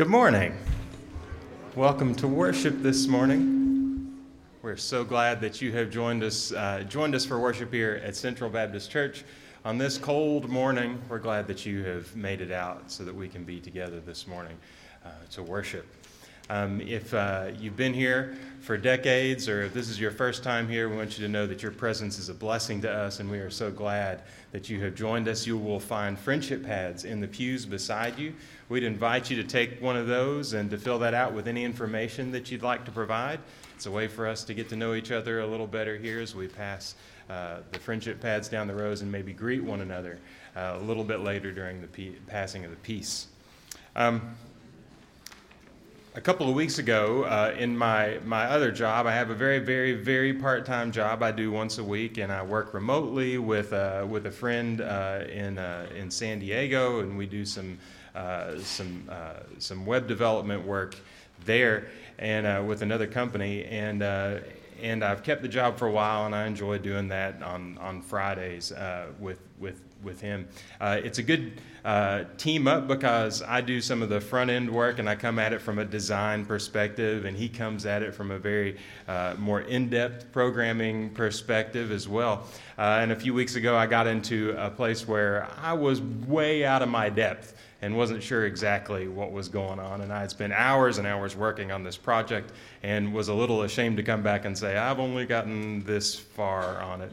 Good morning. Welcome to worship this morning. We're so glad that you have joined us, uh, joined us for worship here at Central Baptist Church on this cold morning. We're glad that you have made it out so that we can be together this morning uh, to worship. Um, if uh, you've been here for decades or if this is your first time here, we want you to know that your presence is a blessing to us, and we are so glad that you have joined us. You will find friendship pads in the pews beside you. We'd invite you to take one of those and to fill that out with any information that you'd like to provide. It's a way for us to get to know each other a little better here as we pass uh, the friendship pads down the rows and maybe greet one another uh, a little bit later during the pe- passing of the peace. Um, a couple of weeks ago, uh, in my, my other job, I have a very, very, very part time job I do once a week, and I work remotely with, uh, with a friend uh, in, uh, in San Diego, and we do some, some, uh, some web development work there and with another company. And, and I've kept the job for a while, and I enjoy doing that on, on Fridays with, with, with him. it's a good uh, team up because I do some of the front end work and I come at it from a design perspective, and he comes at it from a very uh, more in depth programming perspective as well. Uh, and a few weeks ago, I got into a place where I was way out of my depth and wasn't sure exactly what was going on. And I had spent hours and hours working on this project and was a little ashamed to come back and say, I've only gotten this far on it.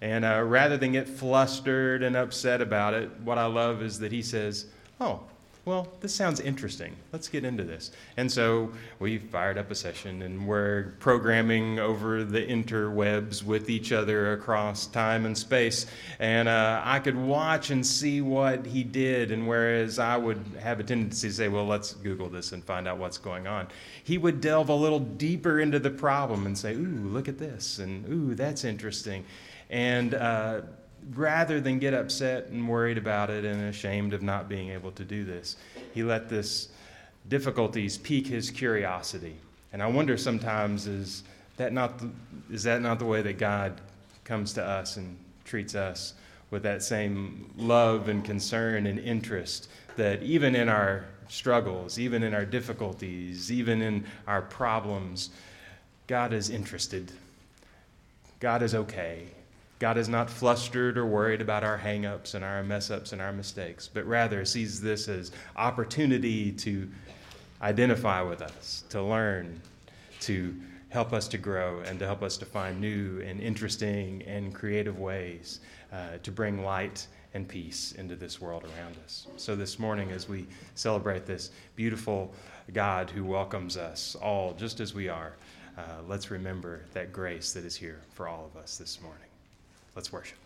And uh, rather than get flustered and upset about it, what I love is that he says, Oh, well, this sounds interesting. Let's get into this. And so we fired up a session and we're programming over the interwebs with each other across time and space. And uh, I could watch and see what he did. And whereas I would have a tendency to say, well, let's Google this and find out what's going on, he would delve a little deeper into the problem and say, ooh, look at this. And ooh, that's interesting. And uh, rather than get upset and worried about it and ashamed of not being able to do this, he let this difficulties pique his curiosity. And I wonder sometimes is that not the, is that not the way that God comes to us and treats us with that same love and concern and interest that even in our struggles, even in our difficulties, even in our problems, God is interested. God is okay. God is not flustered or worried about our hangups and our mess ups and our mistakes, but rather sees this as opportunity to identify with us, to learn, to help us to grow, and to help us to find new and interesting and creative ways uh, to bring light and peace into this world around us. So, this morning, as we celebrate this beautiful God who welcomes us all just as we are, uh, let's remember that grace that is here for all of us this morning. Let's worship.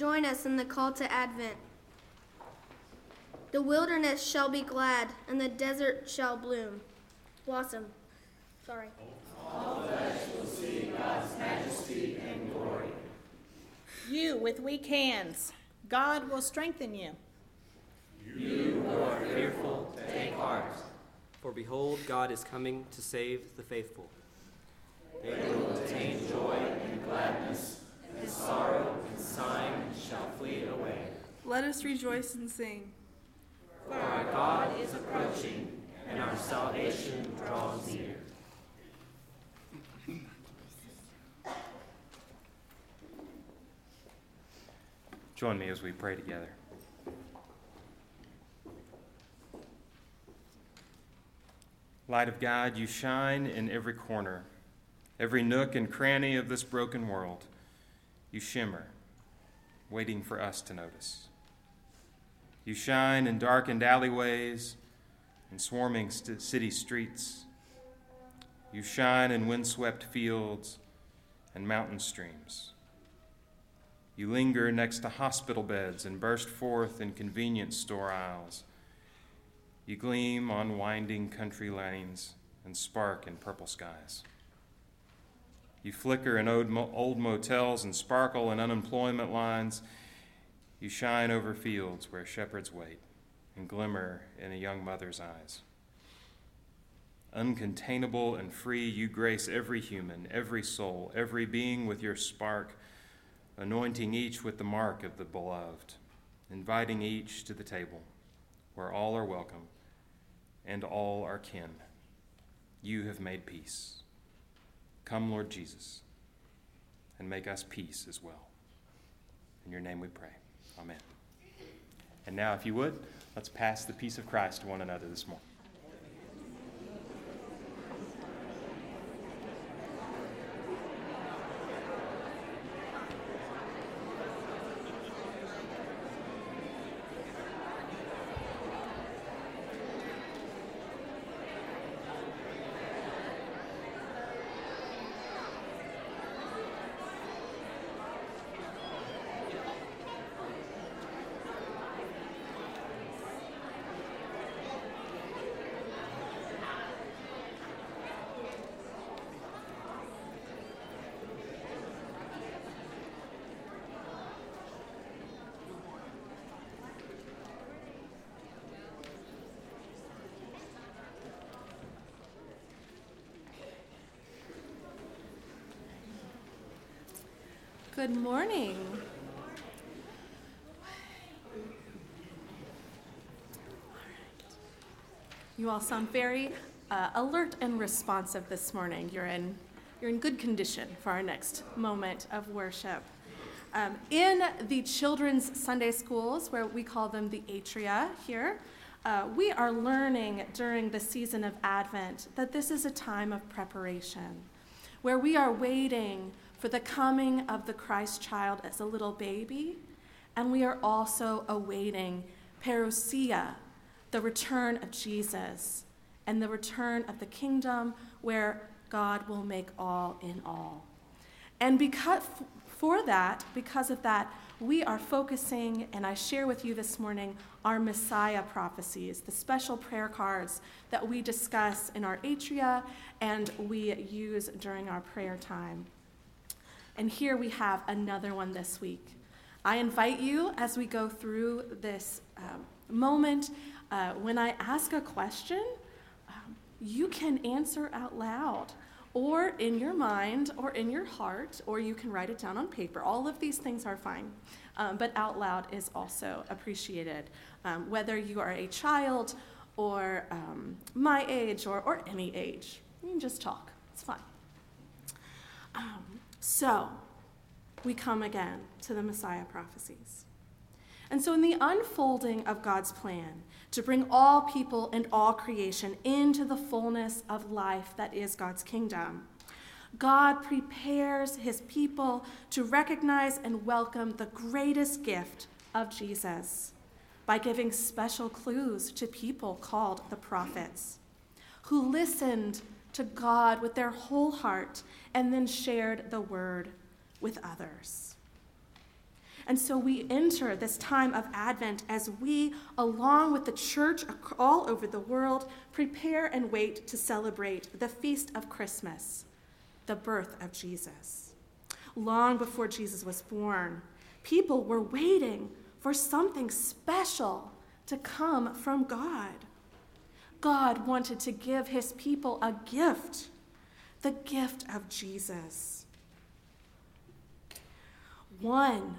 Join us in the call to Advent. The wilderness shall be glad, and the desert shall bloom. Blossom. Sorry. All flesh will see God's majesty and glory. You with weak hands, God will strengthen you. You who are fearful, take heart. For behold, God is coming to save the faithful. They will attain joy and gladness, and sorrow and sighing shall flee away. Let us rejoice and sing. For our God is approaching, and our salvation draws near. Join me as we pray together. Light of God, you shine in every corner, every nook and cranny of this broken world. You shimmer, waiting for us to notice. You shine in darkened alleyways and swarming st- city streets. You shine in windswept fields and mountain streams. You linger next to hospital beds and burst forth in convenience store aisles. You gleam on winding country lanes and spark in purple skies. You flicker in old motels and sparkle in unemployment lines. You shine over fields where shepherds wait and glimmer in a young mother's eyes. Uncontainable and free, you grace every human, every soul, every being with your spark anointing each with the mark of the beloved, inviting each to the table where all are welcome and all are kin. You have made peace. Come, Lord Jesus, and make us peace as well. In your name we pray. Amen. And now, if you would, let's pass the peace of Christ to one another this morning. Good morning. You all sound very uh, alert and responsive this morning. You're in, you're in good condition for our next moment of worship. Um, in the children's Sunday schools, where we call them the atria here, uh, we are learning during the season of Advent that this is a time of preparation, where we are waiting for the coming of the Christ child as a little baby, and we are also awaiting parousia, the return of Jesus, and the return of the kingdom where God will make all in all. And because for that, because of that, we are focusing, and I share with you this morning, our Messiah prophecies, the special prayer cards that we discuss in our atria and we use during our prayer time. And here we have another one this week. I invite you as we go through this um, moment, uh, when I ask a question, um, you can answer out loud or in your mind or in your heart, or you can write it down on paper. All of these things are fine, um, but out loud is also appreciated. Um, whether you are a child or um, my age or, or any age, you can just talk, it's fine. So, we come again to the Messiah prophecies. And so, in the unfolding of God's plan to bring all people and all creation into the fullness of life that is God's kingdom, God prepares his people to recognize and welcome the greatest gift of Jesus by giving special clues to people called the prophets, who listened to God with their whole heart and then shared the word with others. And so we enter this time of Advent as we, along with the church all over the world, prepare and wait to celebrate the feast of Christmas, the birth of Jesus. Long before Jesus was born, people were waiting for something special to come from God. God wanted to give his people a gift, the gift of Jesus. One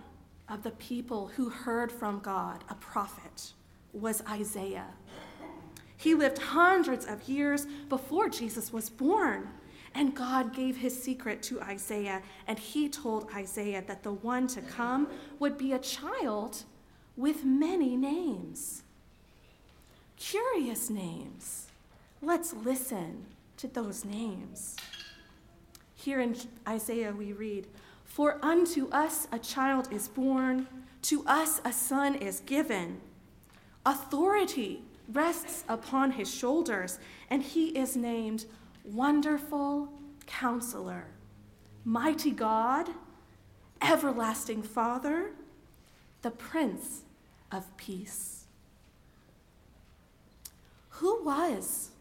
of the people who heard from God, a prophet, was Isaiah. He lived hundreds of years before Jesus was born. And God gave his secret to Isaiah, and he told Isaiah that the one to come would be a child with many names. Curious names. Let's listen to those names. Here in Isaiah, we read, For unto us a child is born, to us a son is given. Authority rests upon his shoulders, and he is named Wonderful Counselor, Mighty God, Everlasting Father, the Prince of Peace. Who was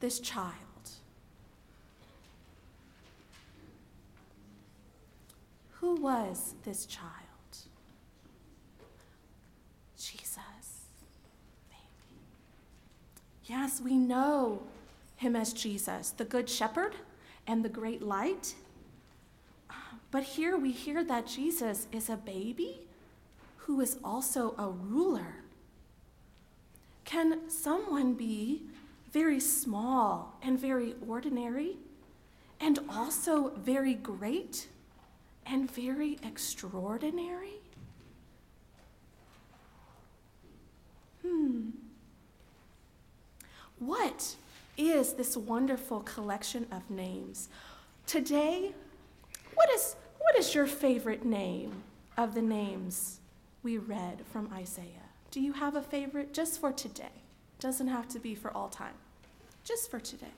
this child? Who was this child? Jesus. Maybe. Yes, we know him as Jesus, the Good Shepherd and the great light. But here we hear that Jesus is a baby who is also a ruler. Can someone be very small and very ordinary and also very great and very extraordinary? Hmm. What is this wonderful collection of names? Today, what is, what is your favorite name of the names we read from Isaiah? Do you have a favorite just for today? Doesn't have to be for all time, just for today.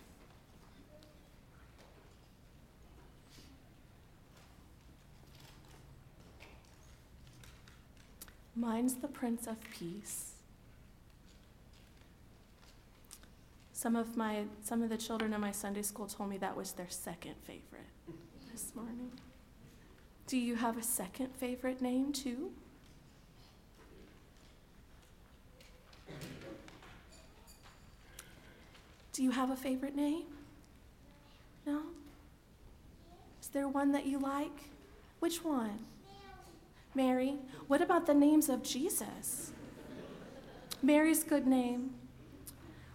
Mine's the Prince of Peace. Some of my some of the children in my Sunday school told me that was their second favorite this morning. Do you have a second favorite name too? Do you have a favorite name? No? Is there one that you like? Which one? Mary. What about the names of Jesus? Mary's good name.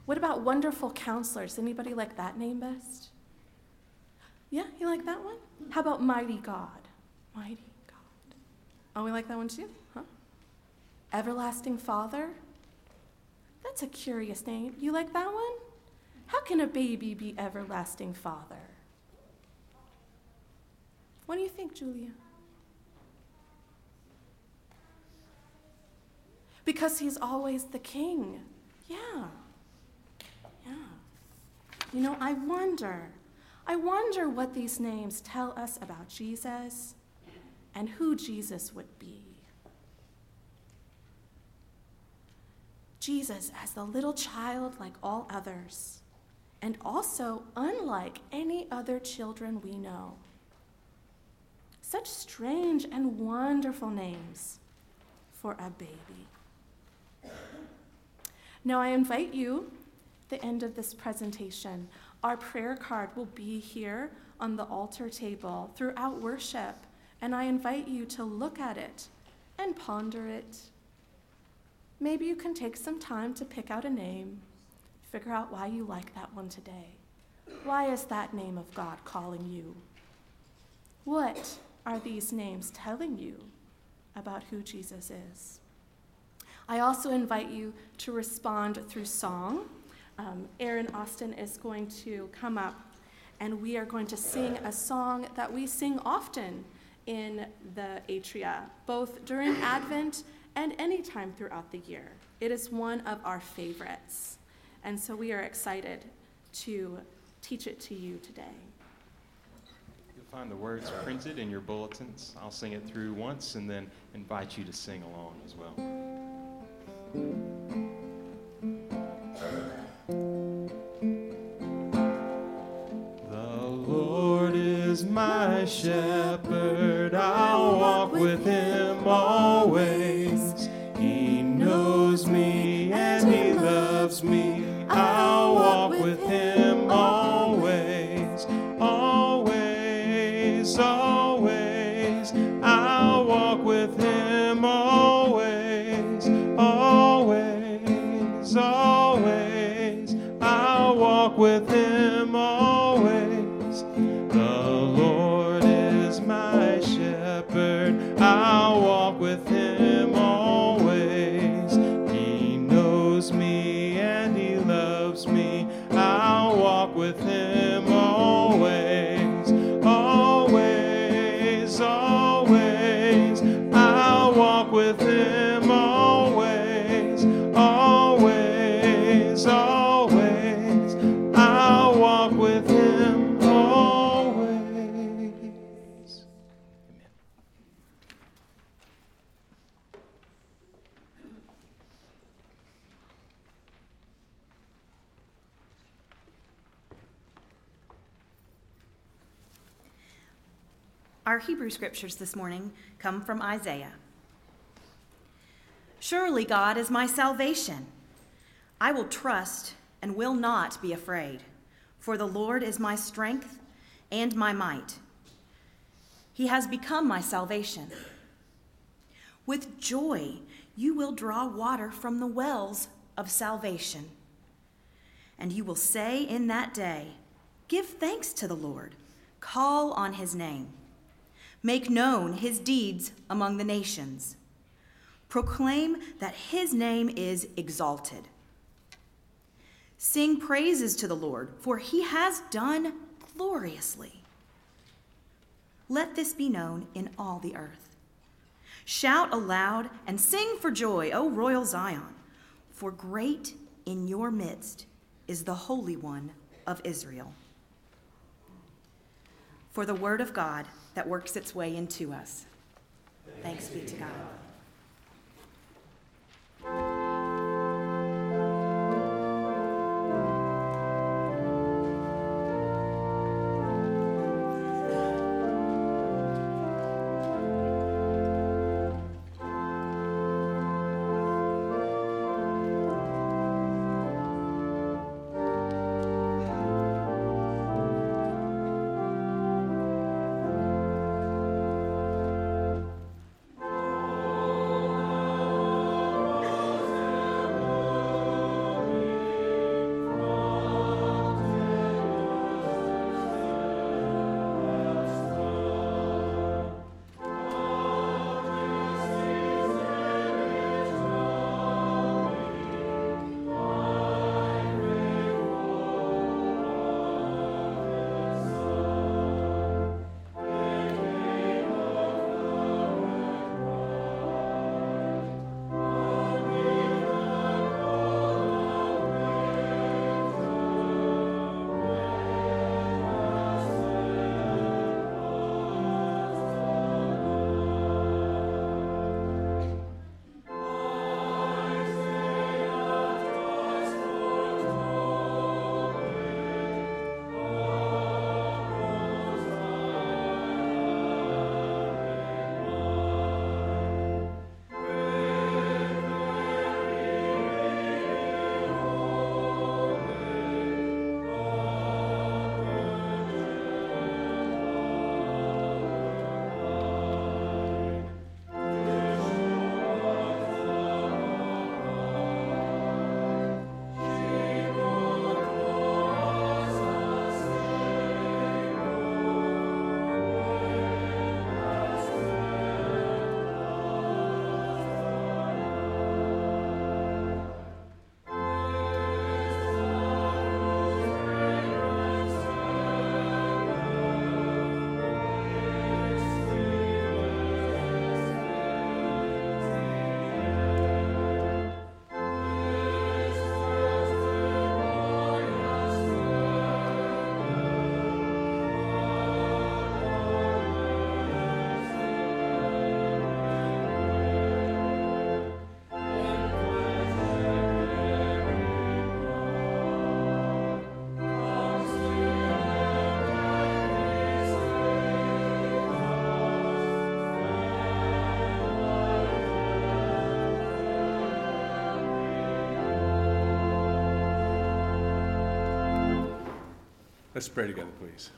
What about wonderful counselors? Anybody like that name best? Yeah, you like that one? How about mighty God? Mighty God. Oh, we like that one too? Huh? Everlasting Father? That's a curious name. You like that one? How can a baby be everlasting father? What do you think, Julia? Because he's always the king. Yeah. Yeah. You know, I wonder, I wonder what these names tell us about Jesus and who Jesus would be. Jesus as the little child like all others, and also unlike any other children we know. Such strange and wonderful names for a baby. Now, I invite you the end of this presentation. Our prayer card will be here on the altar table throughout worship, and I invite you to look at it and ponder it. Maybe you can take some time to pick out a name, figure out why you like that one today. Why is that name of God calling you? What are these names telling you about who Jesus is? I also invite you to respond through song um, Aaron Austin is going to come up and we are going to sing a song that we sing often in the atria, both during Advent and any time throughout the year. It is one of our favorites. And so we are excited to teach it to you today. You'll find the words printed in your bulletins. I'll sing it through once and then invite you to sing along as well. The Lord is my shepherd, I'll walk with him always. He knows me and he loves me, I'll walk with him Our Hebrew scriptures this morning come from Isaiah. Surely God is my salvation. I will trust and will not be afraid, for the Lord is my strength and my might. He has become my salvation. With joy, you will draw water from the wells of salvation. And you will say in that day, Give thanks to the Lord, call on his name. Make known his deeds among the nations. Proclaim that his name is exalted. Sing praises to the Lord, for he has done gloriously. Let this be known in all the earth. Shout aloud and sing for joy, O royal Zion, for great in your midst is the Holy One of Israel. For the word of God that works its way into us. Thanks be to God. Let's pray together, please.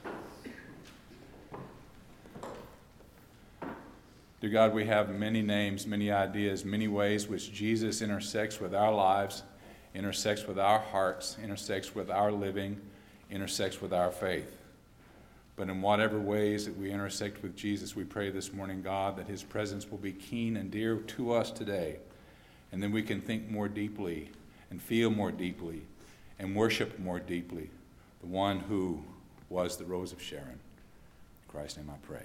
Dear God, we have many names, many ideas, many ways which Jesus intersects with our lives, intersects with our hearts, intersects with our living, intersects with our faith. But in whatever ways that we intersect with Jesus, we pray this morning, God, that his presence will be keen and dear to us today. And then we can think more deeply and feel more deeply and worship more deeply the one who was the Rose of Sharon. In Christ's name I pray.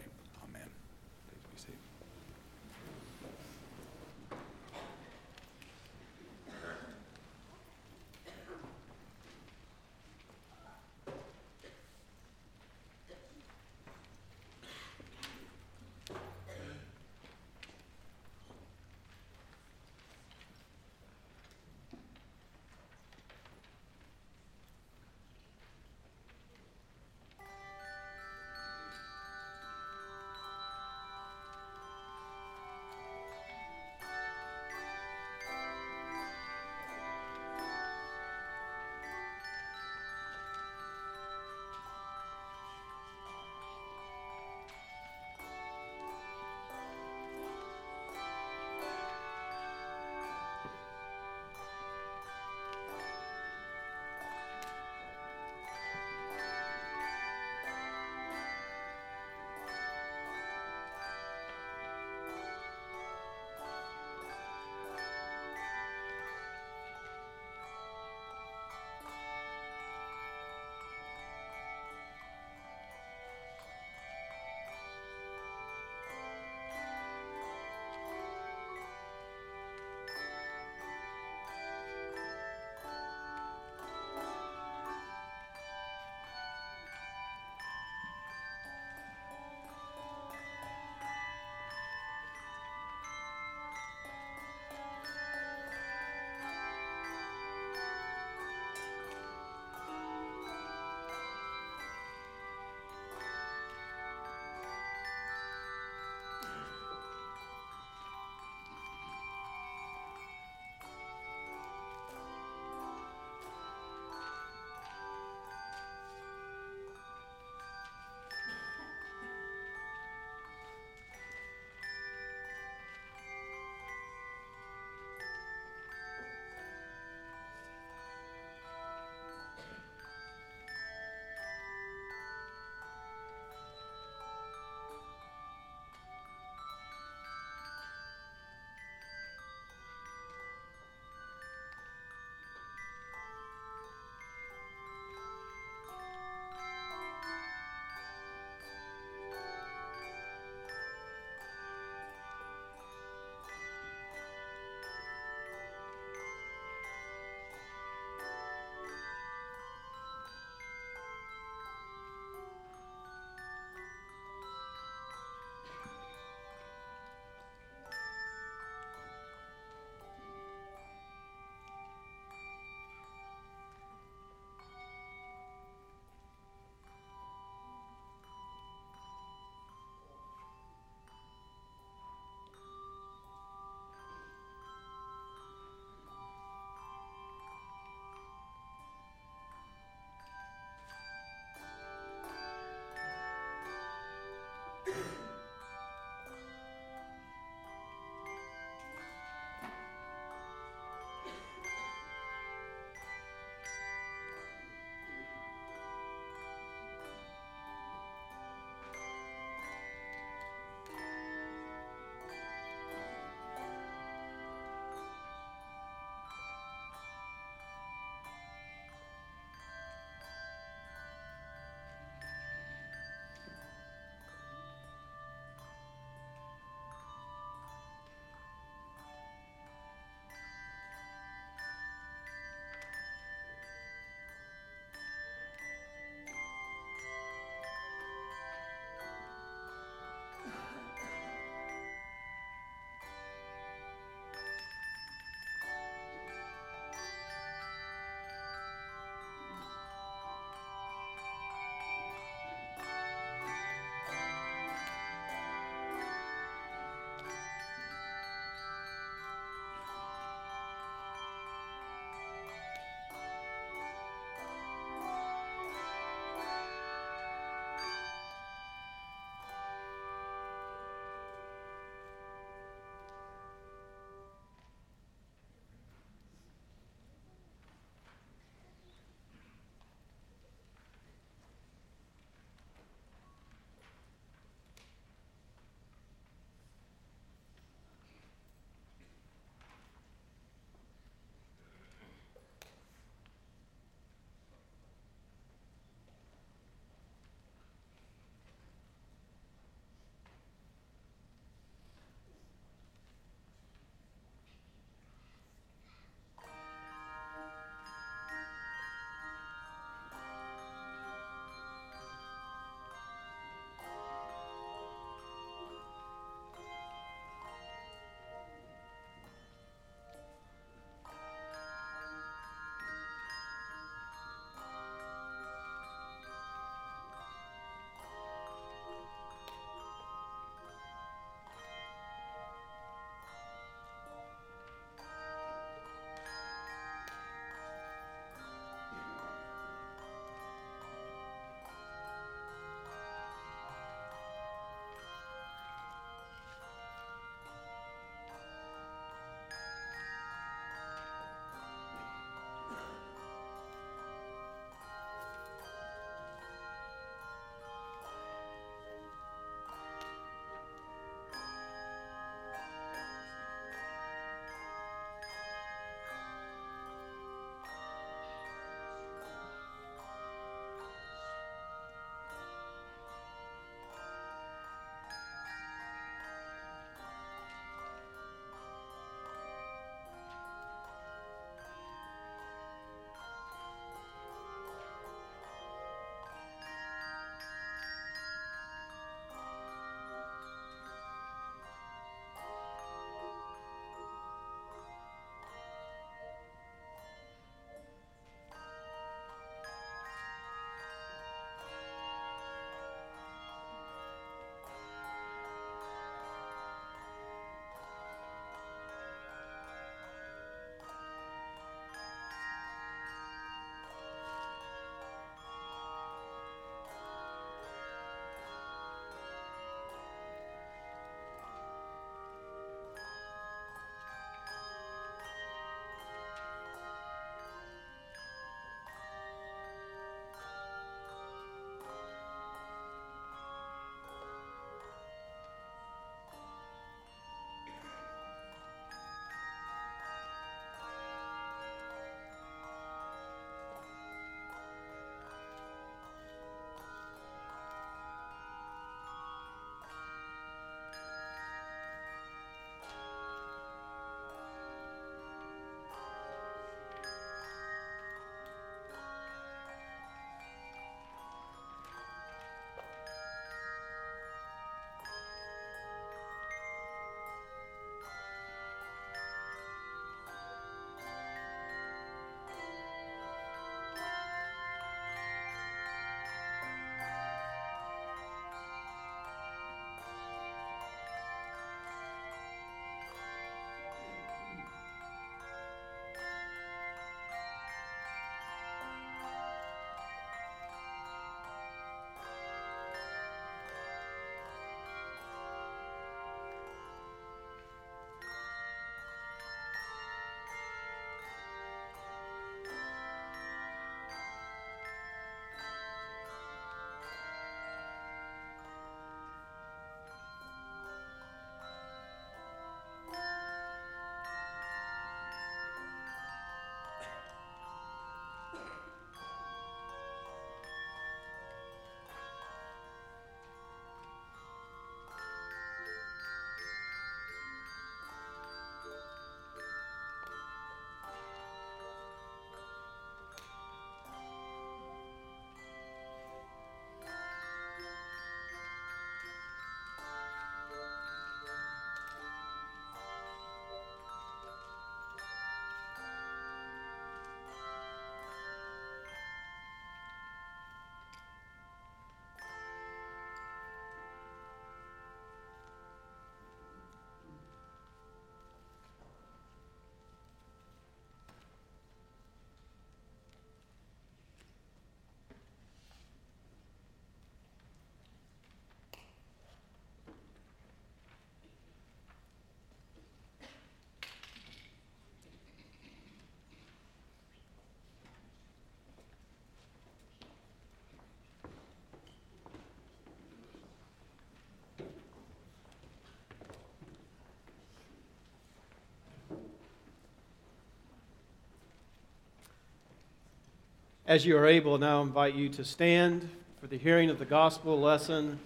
As you are able, now invite you to stand for the hearing of the gospel lesson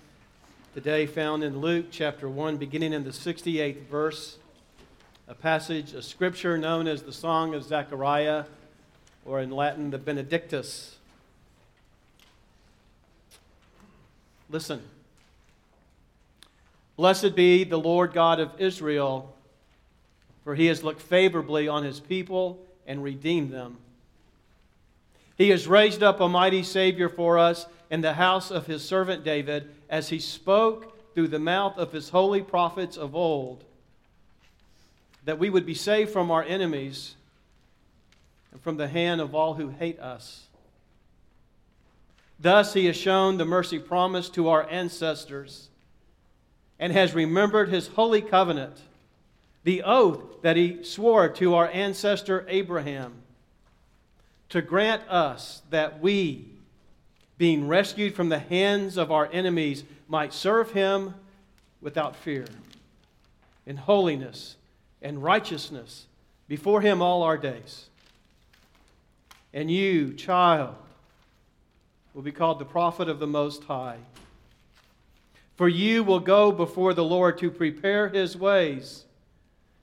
today found in Luke chapter 1, beginning in the 68th verse, a passage of scripture known as the Song of Zechariah, or in Latin, the Benedictus. Listen. Blessed be the Lord God of Israel, for he has looked favorably on his people and redeemed them. He has raised up a mighty Savior for us in the house of his servant David, as he spoke through the mouth of his holy prophets of old, that we would be saved from our enemies and from the hand of all who hate us. Thus, he has shown the mercy promised to our ancestors and has remembered his holy covenant, the oath that he swore to our ancestor Abraham to grant us that we, being rescued from the hands of our enemies, might serve him without fear, in holiness and righteousness before him all our days. And you, child, will be called the prophet of the Most High. For you will go before the Lord to prepare his ways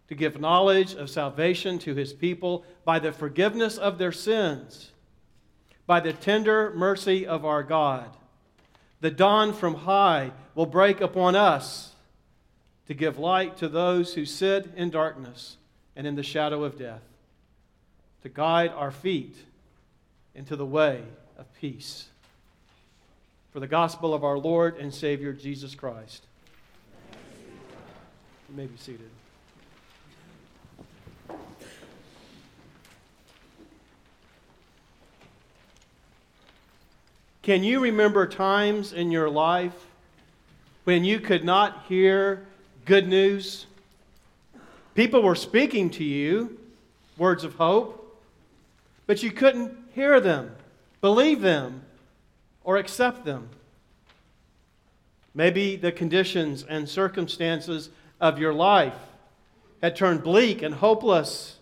to give knowledge of salvation to his people by the forgiveness of their sins, by the tender mercy of our God. The dawn from high will break upon us to give light to those who sit in darkness and in the shadow of death, to guide our feet into the way of peace. For the gospel of our Lord and Savior Jesus Christ. You may be seated. Can you remember times in your life when you could not hear good news? People were speaking to you words of hope, but you couldn't hear them, believe them, or accept them. Maybe the conditions and circumstances of your life had turned bleak and hopeless,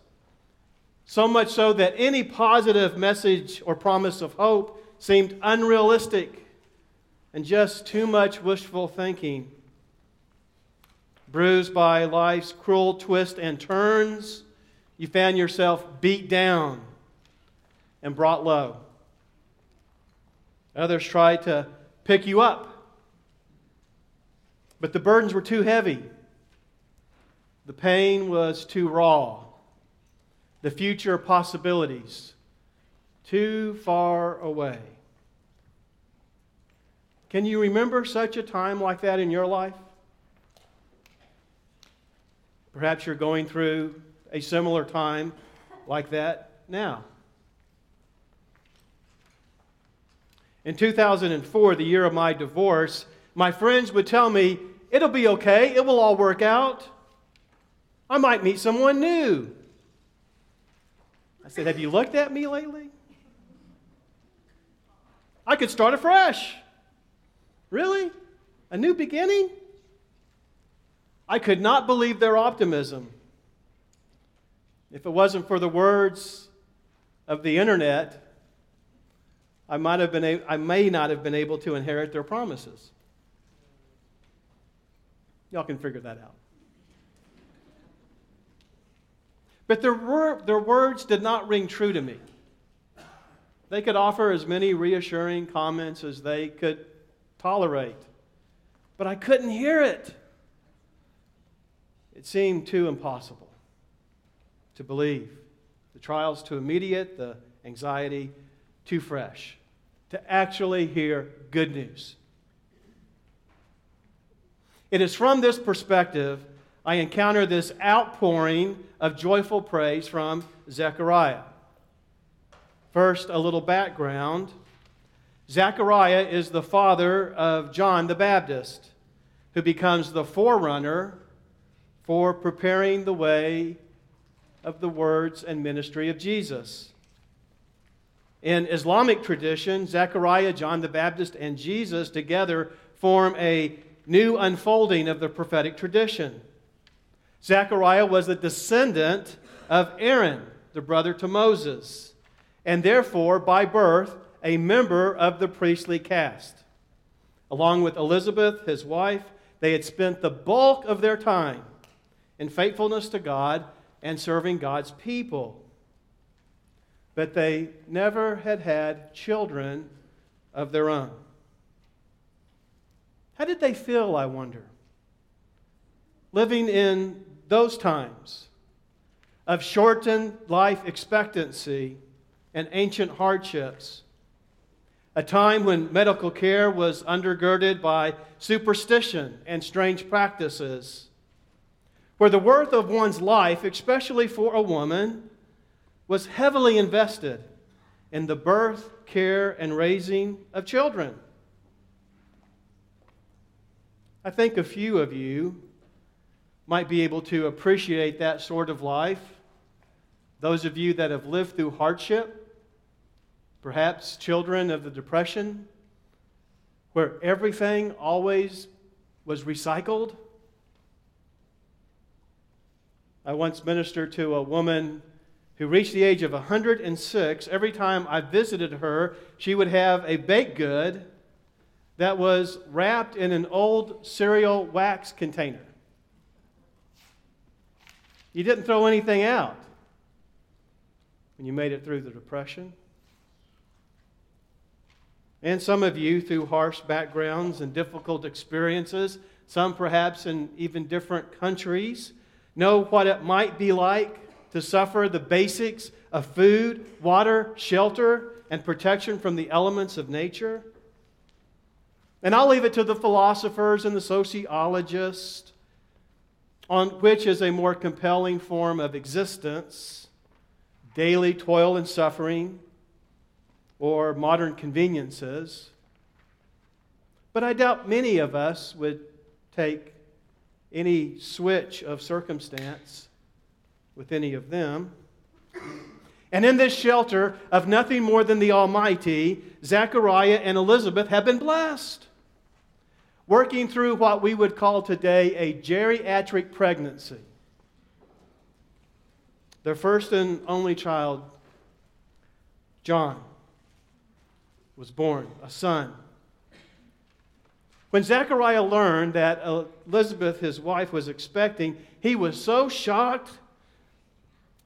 so much so that any positive message or promise of hope seemed unrealistic and just too much wishful thinking. Bruised by life's cruel twists and turns, you found yourself beat down and brought low. Others tried to pick you up, but the burdens were too heavy. The pain was too raw. The future possibilities too far away. Can you remember such a time like that in your life? Perhaps you're going through a similar time like that now. In 2004, the year of my divorce, my friends would tell me, It'll be okay, it will all work out. I might meet someone new. I said, Have you looked at me lately? I could start afresh. Really? A new beginning? I could not believe their optimism. If it wasn't for the words of the internet, I, might have been a- I may not have been able to inherit their promises. Y'all can figure that out. But their, wor- their words did not ring true to me. They could offer as many reassuring comments as they could tolerate, but I couldn't hear it. It seemed too impossible to believe. The trials too immediate, the anxiety too fresh to actually hear good news. It is from this perspective I encounter this outpouring of joyful praise from Zechariah. First, a little background. Zechariah is the father of John the Baptist, who becomes the forerunner for preparing the way of the words and ministry of Jesus. In Islamic tradition, Zechariah, John the Baptist, and Jesus together form a new unfolding of the prophetic tradition. Zechariah was a descendant of Aaron, the brother to Moses and therefore, by birth, a member of the priestly caste. Along with Elizabeth, his wife, they had spent the bulk of their time in faithfulness to God and serving God's people. But they never had had children of their own. How did they feel, I wonder? Living in those times of shortened life expectancy and ancient hardships, a time when medical care was undergirded by superstition and strange practices, where the worth of one's life, especially for a woman, was heavily invested in the birth, care, and raising of children. I think a few of you might be able to appreciate that sort of life. Those of you that have lived through hardship, perhaps children of the Depression, where everything always was recycled. I once ministered to a woman who reached the age of 106. Every time I visited her, she would have a baked good that was wrapped in an old cereal wax container. You didn't throw anything out when you made it through the Depression. And some of you, through harsh backgrounds and difficult experiences, some perhaps in even different countries, know what it might be like to suffer the basics of food, water, shelter, and protection from the elements of nature. And I'll leave it to the philosophers and the sociologists on which is a more compelling form of existence daily toil and suffering, or modern conveniences. But I doubt many of us would take any switch of circumstance with any of them. And in this shelter of nothing more than the Almighty, Zechariah and Elizabeth have been blessed working through what we would call today a geriatric pregnancy. Their first and only child, John, was born, a son. When Zechariah learned that Elizabeth, his wife, was expecting, he was so shocked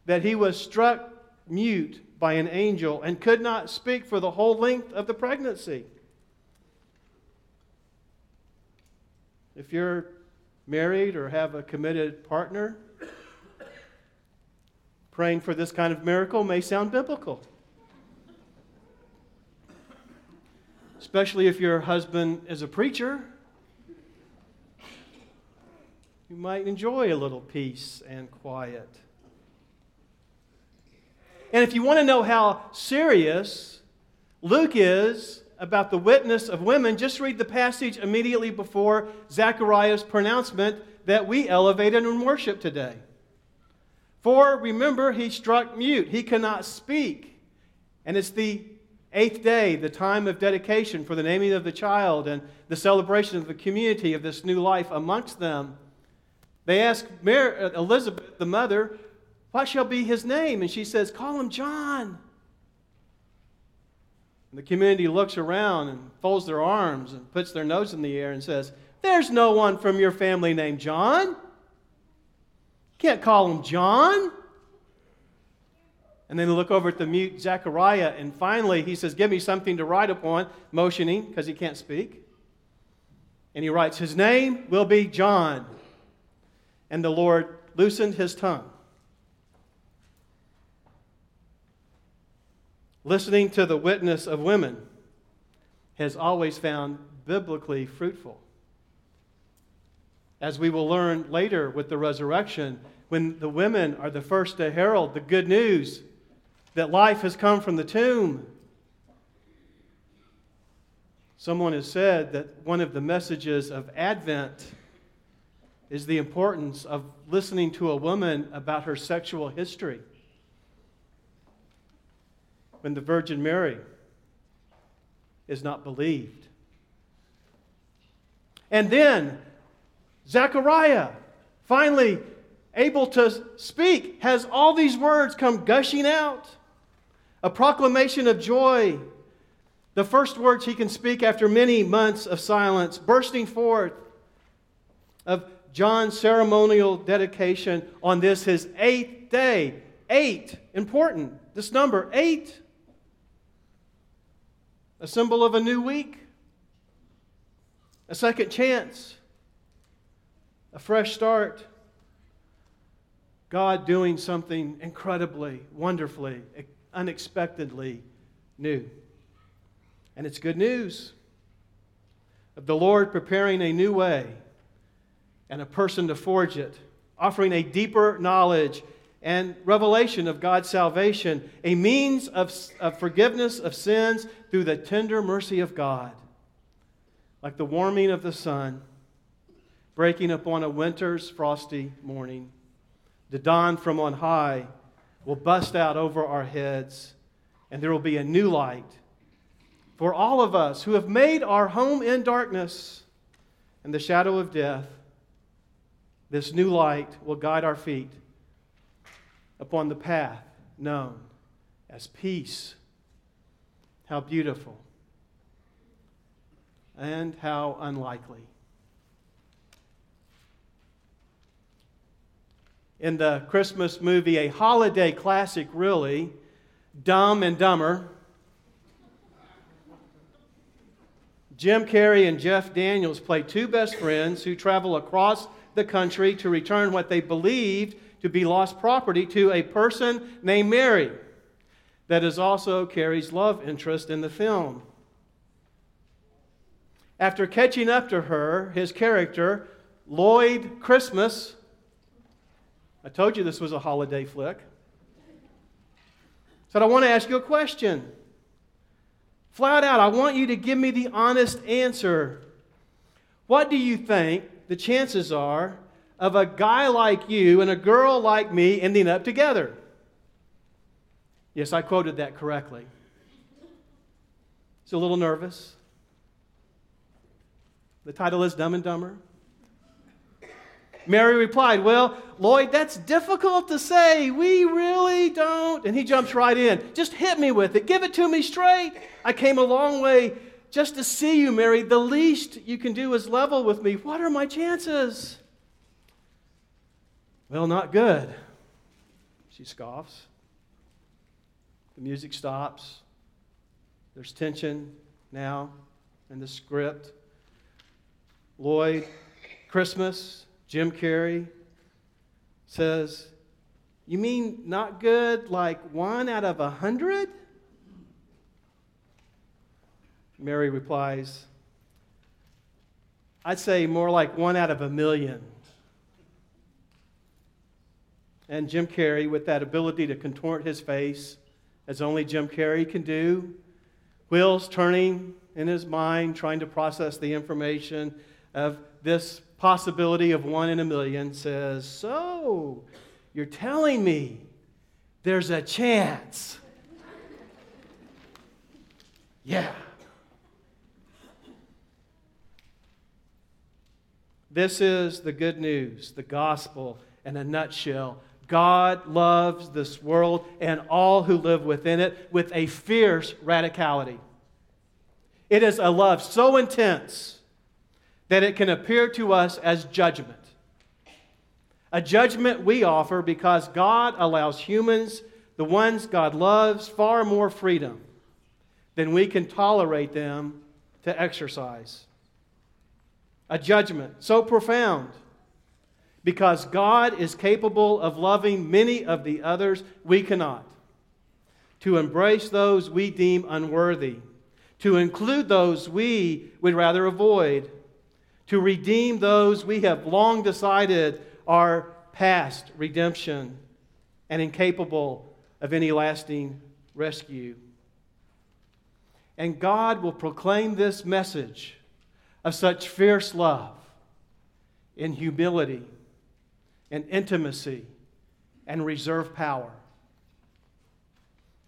that he was struck mute by an angel and could not speak for the whole length of the pregnancy. If you're married or have a committed partner, praying for this kind of miracle may sound biblical. Especially if your husband is a preacher, you might enjoy a little peace and quiet. And if you want to know how serious Luke is about the witness of women, just read the passage immediately before Zechariah's pronouncement that we elevated and worship today. For remember, he struck mute, he cannot speak. And it's the eighth day, the time of dedication for the naming of the child and the celebration of the community of this new life amongst them. They ask Mary, uh, Elizabeth, the mother, What shall be his name? And she says, Call him John. And the community looks around and folds their arms and puts their nose in the air and says, There's no one from your family named John. Can't call him John. And then look over at the mute Zechariah, and finally he says, Give me something to write upon, motioning because he can't speak. And he writes, His name will be John. And the Lord loosened his tongue Listening to the witness of women has always found biblically fruitful. As we will learn later with the resurrection, when the women are the first to herald the good news that life has come from the tomb. Someone has said that one of the messages of Advent is the importance of listening to a woman about her sexual history when the Virgin Mary is not believed. And then Zechariah, finally able to speak, has all these words come gushing out a proclamation of joy. The first words he can speak after many months of silence, bursting forth of John's ceremonial dedication on this, his eighth day. Eight, important, this number, eight. A symbol of a new week, a second chance, a fresh start. God doing something incredibly, wonderfully, unexpectedly new. And it's good news of the Lord preparing a new way and a person to forge it, offering a deeper knowledge and revelation of God's salvation, a means of, of forgiveness of sins through the tender mercy of God, like the warming of the sun breaking upon a winter's frosty morning. The dawn from on high will bust out over our heads, and there will be a new light for all of us who have made our home in darkness and the shadow of death this new light will guide our feet upon the path known as peace. How beautiful and how unlikely. In the Christmas movie, a holiday classic, really, Dumb and Dumber, Jim Carrey and Jeff Daniels play two best friends who travel across the country to return what they believed to be lost property to a person named Mary, that is also Carrey's love interest in the film. After catching up to her, his character, Lloyd Christmas, I told you this was a holiday flick, said, I want to ask you a question. Flat out, I want you to give me the honest answer. What do you think the chances are of a guy like you and a girl like me ending up together. Yes, I quoted that correctly. He's a little nervous. The title is Dumb and Dumber. Mary replied, Well, Lloyd, that's difficult to say. We really don't. And he jumps right in. Just hit me with it. Give it to me straight. I came a long way just to see you, Mary, the least you can do is level with me. What are my chances? Well, not good. She scoffs. The music stops. There's tension now in the script. Lloyd, Christmas, Jim Carrey says, You mean not good like one out of a hundred? Mary replies, I'd say more like one out of a million. And Jim Carrey, with that ability to contort his face, as only Jim Carrey can do, wheels turning in his mind, trying to process the information of this possibility of one in a million, says, So, you're telling me there's a chance? yeah. This is the good news, the gospel in a nutshell. God loves this world and all who live within it with a fierce radicality. It is a love so intense that it can appear to us as judgment. A judgment we offer because God allows humans, the ones God loves, far more freedom than we can tolerate them to exercise. A judgment so profound because God is capable of loving many of the others we cannot, to embrace those we deem unworthy, to include those we would rather avoid, to redeem those we have long decided are past redemption and incapable of any lasting rescue. And God will proclaim this message of such fierce love in humility and intimacy and reserve power.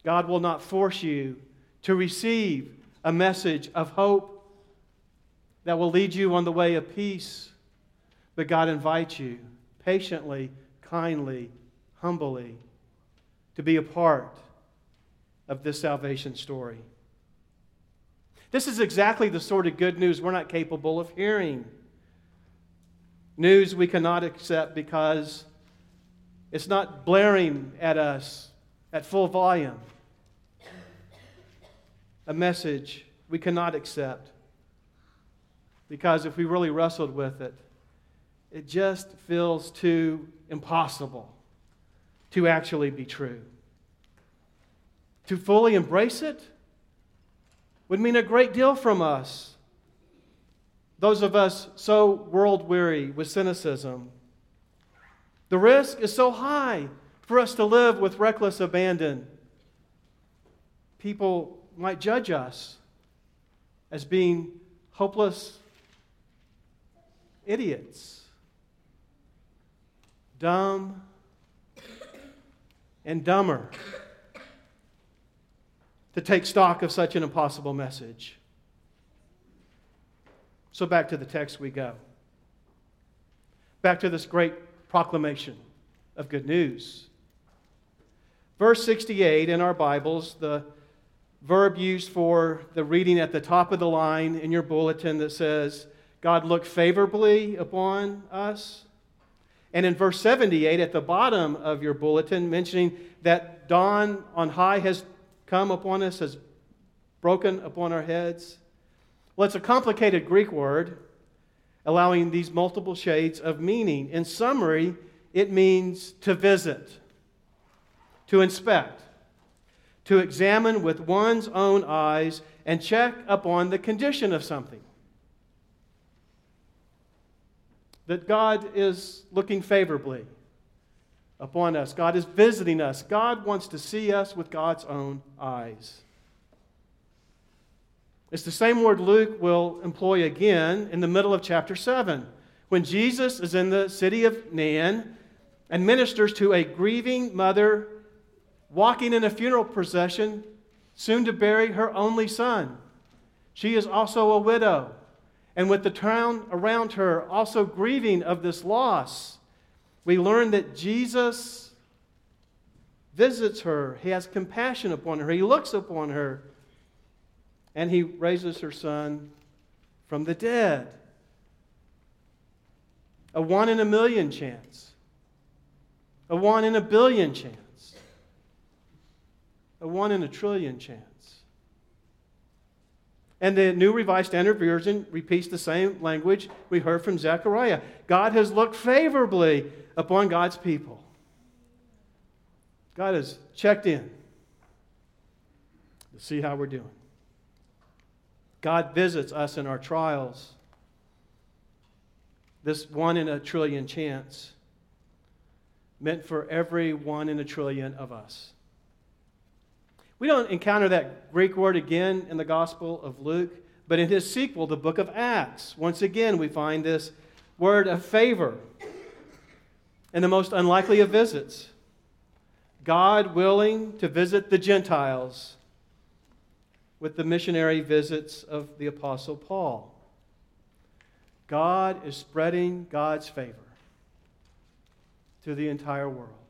God will not force you to receive a message of hope that will lead you on the way of peace, but God invites you patiently, kindly, humbly to be a part of this salvation story. This is exactly the sort of good news we're not capable of hearing. News we cannot accept because it's not blaring at us at full volume. A message we cannot accept because if we really wrestled with it, it just feels too impossible to actually be true. To fully embrace it would mean a great deal from us. Those of us so world weary with cynicism. The risk is so high for us to live with reckless abandon. People might judge us as being hopeless idiots, dumb and dumber to take stock of such an impossible message. So back to the text we go. Back to this great proclamation of good news. Verse 68 in our Bibles, the verb used for the reading at the top of the line in your bulletin that says, God looked favorably upon us. And in verse 78 at the bottom of your bulletin, mentioning that dawn on high has come upon us, has broken upon our heads. Well, it's a complicated Greek word, allowing these multiple shades of meaning. In summary, it means to visit, to inspect, to examine with one's own eyes and check upon the condition of something. That God is looking favorably upon us. God is visiting us. God wants to see us with God's own eyes. It's the same word Luke will employ again in the middle of chapter 7 when Jesus is in the city of Nain and ministers to a grieving mother walking in a funeral procession soon to bury her only son. She is also a widow and with the town around her also grieving of this loss, we learn that Jesus visits her. He has compassion upon her. He looks upon her. And he raises her son from the dead. A one in a million chance. A one in a billion chance. A one in a trillion chance. And the New Revised Standard Version repeats the same language we heard from Zechariah. God has looked favorably upon God's people. God has checked in to see how we're doing. God visits us in our trials. This one in a trillion chance meant for every one in a trillion of us. We don't encounter that Greek word again in the Gospel of Luke, but in his sequel, the book of Acts, once again we find this word of favor in the most unlikely of visits. God willing to visit the Gentiles with the missionary visits of the Apostle Paul. God is spreading God's favor to the entire world.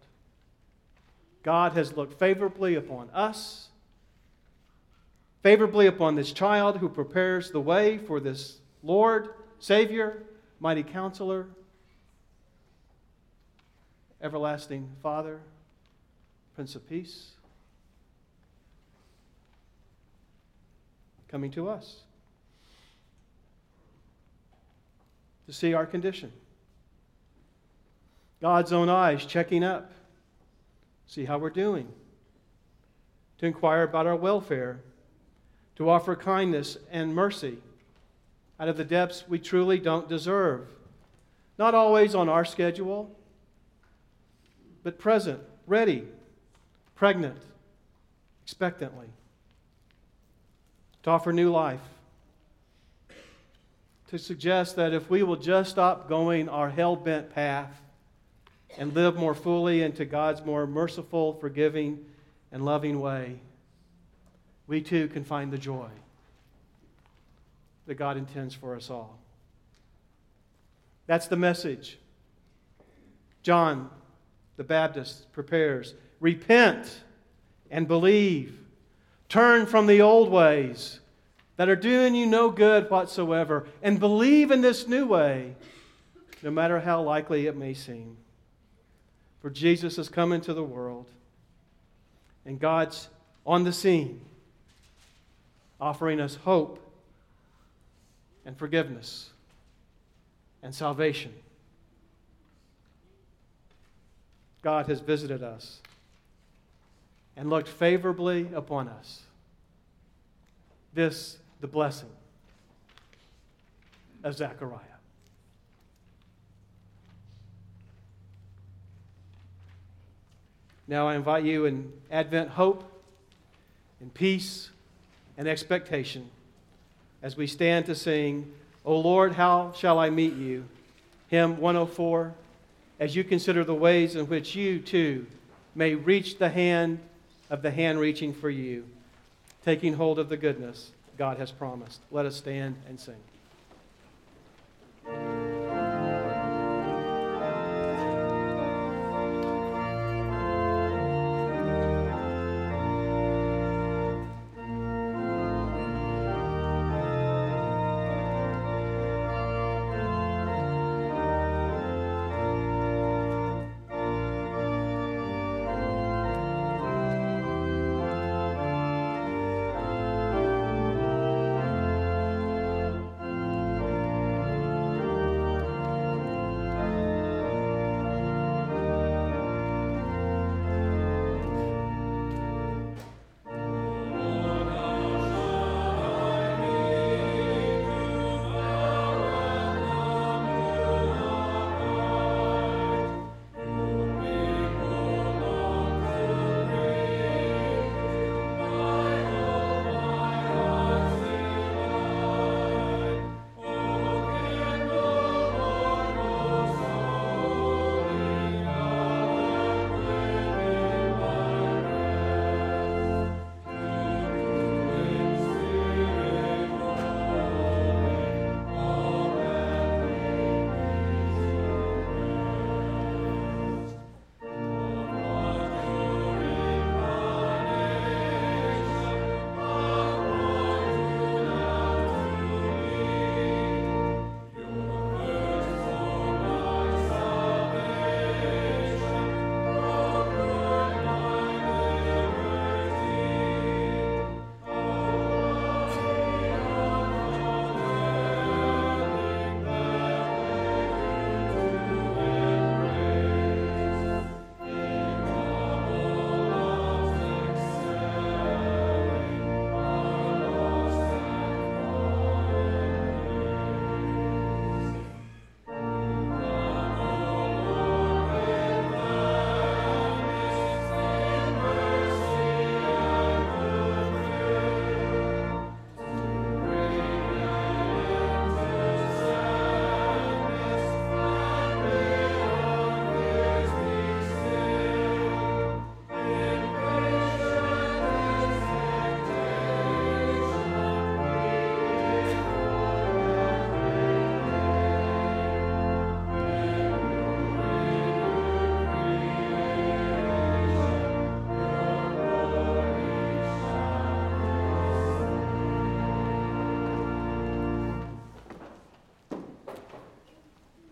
God has looked favorably upon us, favorably upon this child who prepares the way for this Lord, Savior, mighty counselor, everlasting Father, Prince of Peace, coming to us to see our condition. God's own eyes checking up see how we're doing, to inquire about our welfare, to offer kindness and mercy out of the depths we truly don't deserve. Not always on our schedule, but present, ready, pregnant, expectantly. To offer new life. To suggest that if we will just stop going our hell bent path and live more fully into God's more merciful, forgiving, and loving way, we too can find the joy that God intends for us all. That's the message. John the Baptist prepares repent and believe. Turn from the old ways that are doing you no good whatsoever and believe in this new way, no matter how likely it may seem. For Jesus has come into the world, and God's on the scene, offering us hope and forgiveness and salvation. God has visited us and looked favorably upon us. This, the blessing of Zechariah. Now I invite you in Advent hope, in peace, and expectation as we stand to sing, O Lord, how shall I meet you? Hymn 104, as you consider the ways in which you too may reach the hand of the hand reaching for you, taking hold of the goodness God has promised. Let us stand and sing.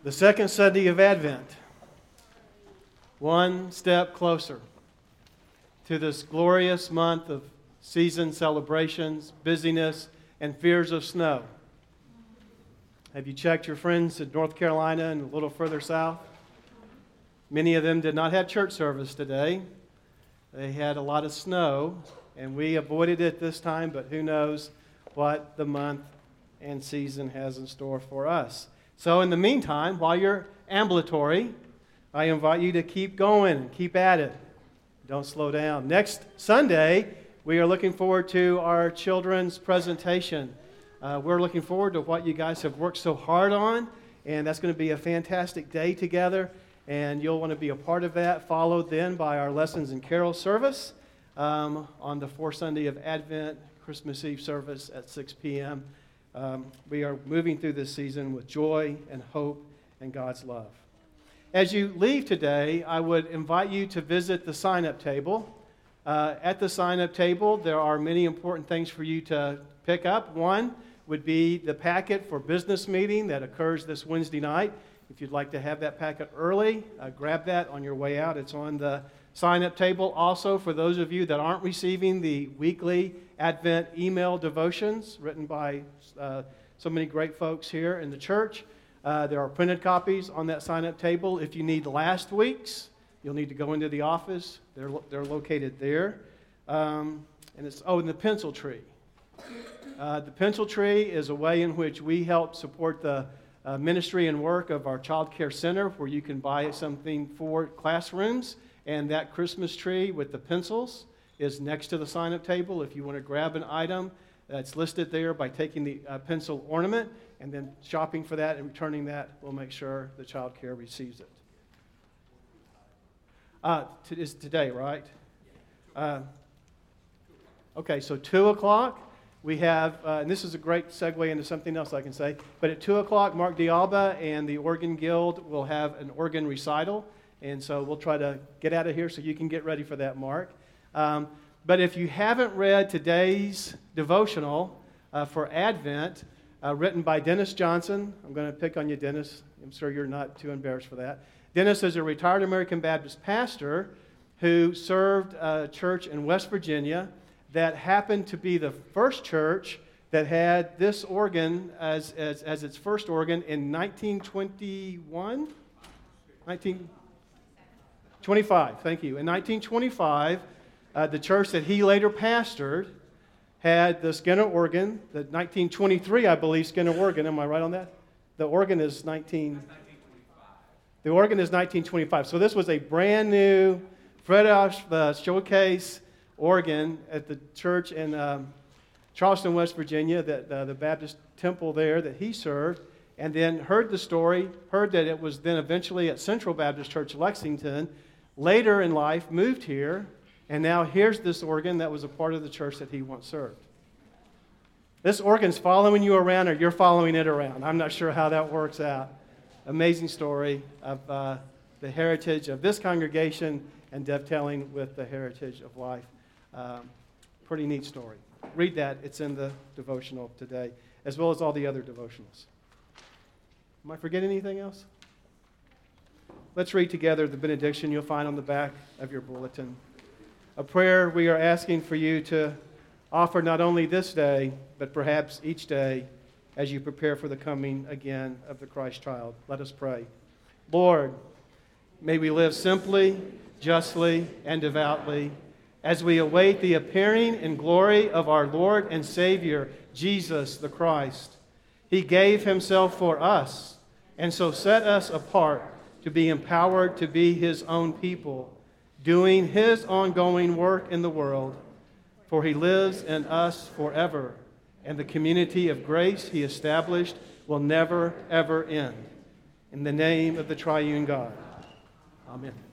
The second Sunday of Advent, one step closer to this glorious month of season celebrations, busyness, and fears of snow. Have you checked your friends in North Carolina and a little further south? Many of them did not have church service today. They had a lot of snow, and we avoided it this time, but who knows what the month and season has in store for us. So, in the meantime, while you're ambulatory, I invite you to keep going, keep at it. Don't slow down. Next Sunday, we are looking forward to our children's presentation. Uh, we're looking forward to what you guys have worked so hard on, and that's going to be a fantastic day together. And you'll want to be a part of that, followed then by our lessons and carol service um, on the fourth Sunday of Advent, Christmas Eve service at 6 p.m. Um, we are moving through this season with joy and hope and God's love. As you leave today, I would invite you to visit the sign up table Uh, at the sign up table, there are many important things for you to pick up. One would be the packet for business meeting that occurs this Wednesday night. If you'd like to have that packet early, uh, grab that on your way out. It's on the sign up table. Also, for those of you that aren't receiving the weekly Advent email devotions written by uh, so many great folks here in the church, uh, there are printed copies on that sign up table. If you need last week's, you'll need to go into the office. They're, they're located there. Um, and it's, oh, and the pencil tree. Uh, the pencil tree is a way in which we help support the uh, ministry and work of our child care center, where you can buy something for classrooms. And that Christmas tree with the pencils is next to the sign up table. If you want to grab an item that's listed there by taking the uh, pencil ornament and then shopping for that and returning that, we'll make sure the child care receives it. Uh, t- is today, right? Uh, okay, so 2 o'clock, we have, uh, and this is a great segue into something else I can say, but at 2 o'clock, Mark Dialba and the Organ Guild will have an organ recital. And so we'll try to get out of here so you can get ready for that, Mark. Um, but if you haven't read today's devotional uh, for Advent, uh, written by Dennis Johnson, I'm going to pick on you, Dennis. I'm sure you're not too embarrassed for that. Dennis is a retired American Baptist pastor who served a church in West Virginia that happened to be the first church that had this organ as, as, as its first organ in 1921? 1925, thank you. In 1925, uh, the church that he later pastored had the Skinner organ, the 1923, I believe, Skinner organ. Am I right on that? The organ is 19. The organ is 1925. So this was a brand new Fred Ash uh, showcase organ at the church in um, Charleston, West Virginia, that, uh, the Baptist temple there that he served, and then heard the story, heard that it was then eventually at Central Baptist Church, Lexington. Later in life, moved here, and now here's this organ that was a part of the church that he once served. This organ's following you around, or you're following it around. I'm not sure how that works out. Amazing story of uh, the heritage of this congregation and dovetailing with the heritage of life. Um, pretty neat story. Read that, it's in the devotional today, as well as all the other devotionals. Am I forgetting anything else? Let's read together the benediction you'll find on the back of your bulletin. A prayer we are asking for you to offer not only this day, but perhaps each day as you prepare for the coming again of the Christ child. Let us pray. Lord, may we live simply, justly, and devoutly as we await the appearing in glory of our Lord and Savior, Jesus the Christ. He gave himself for us, and so set us apart to be empowered to be his own people, doing his ongoing work in the world. For he lives in us forever, and the community of grace he established will never, ever end. In the name of the triune God. Amen.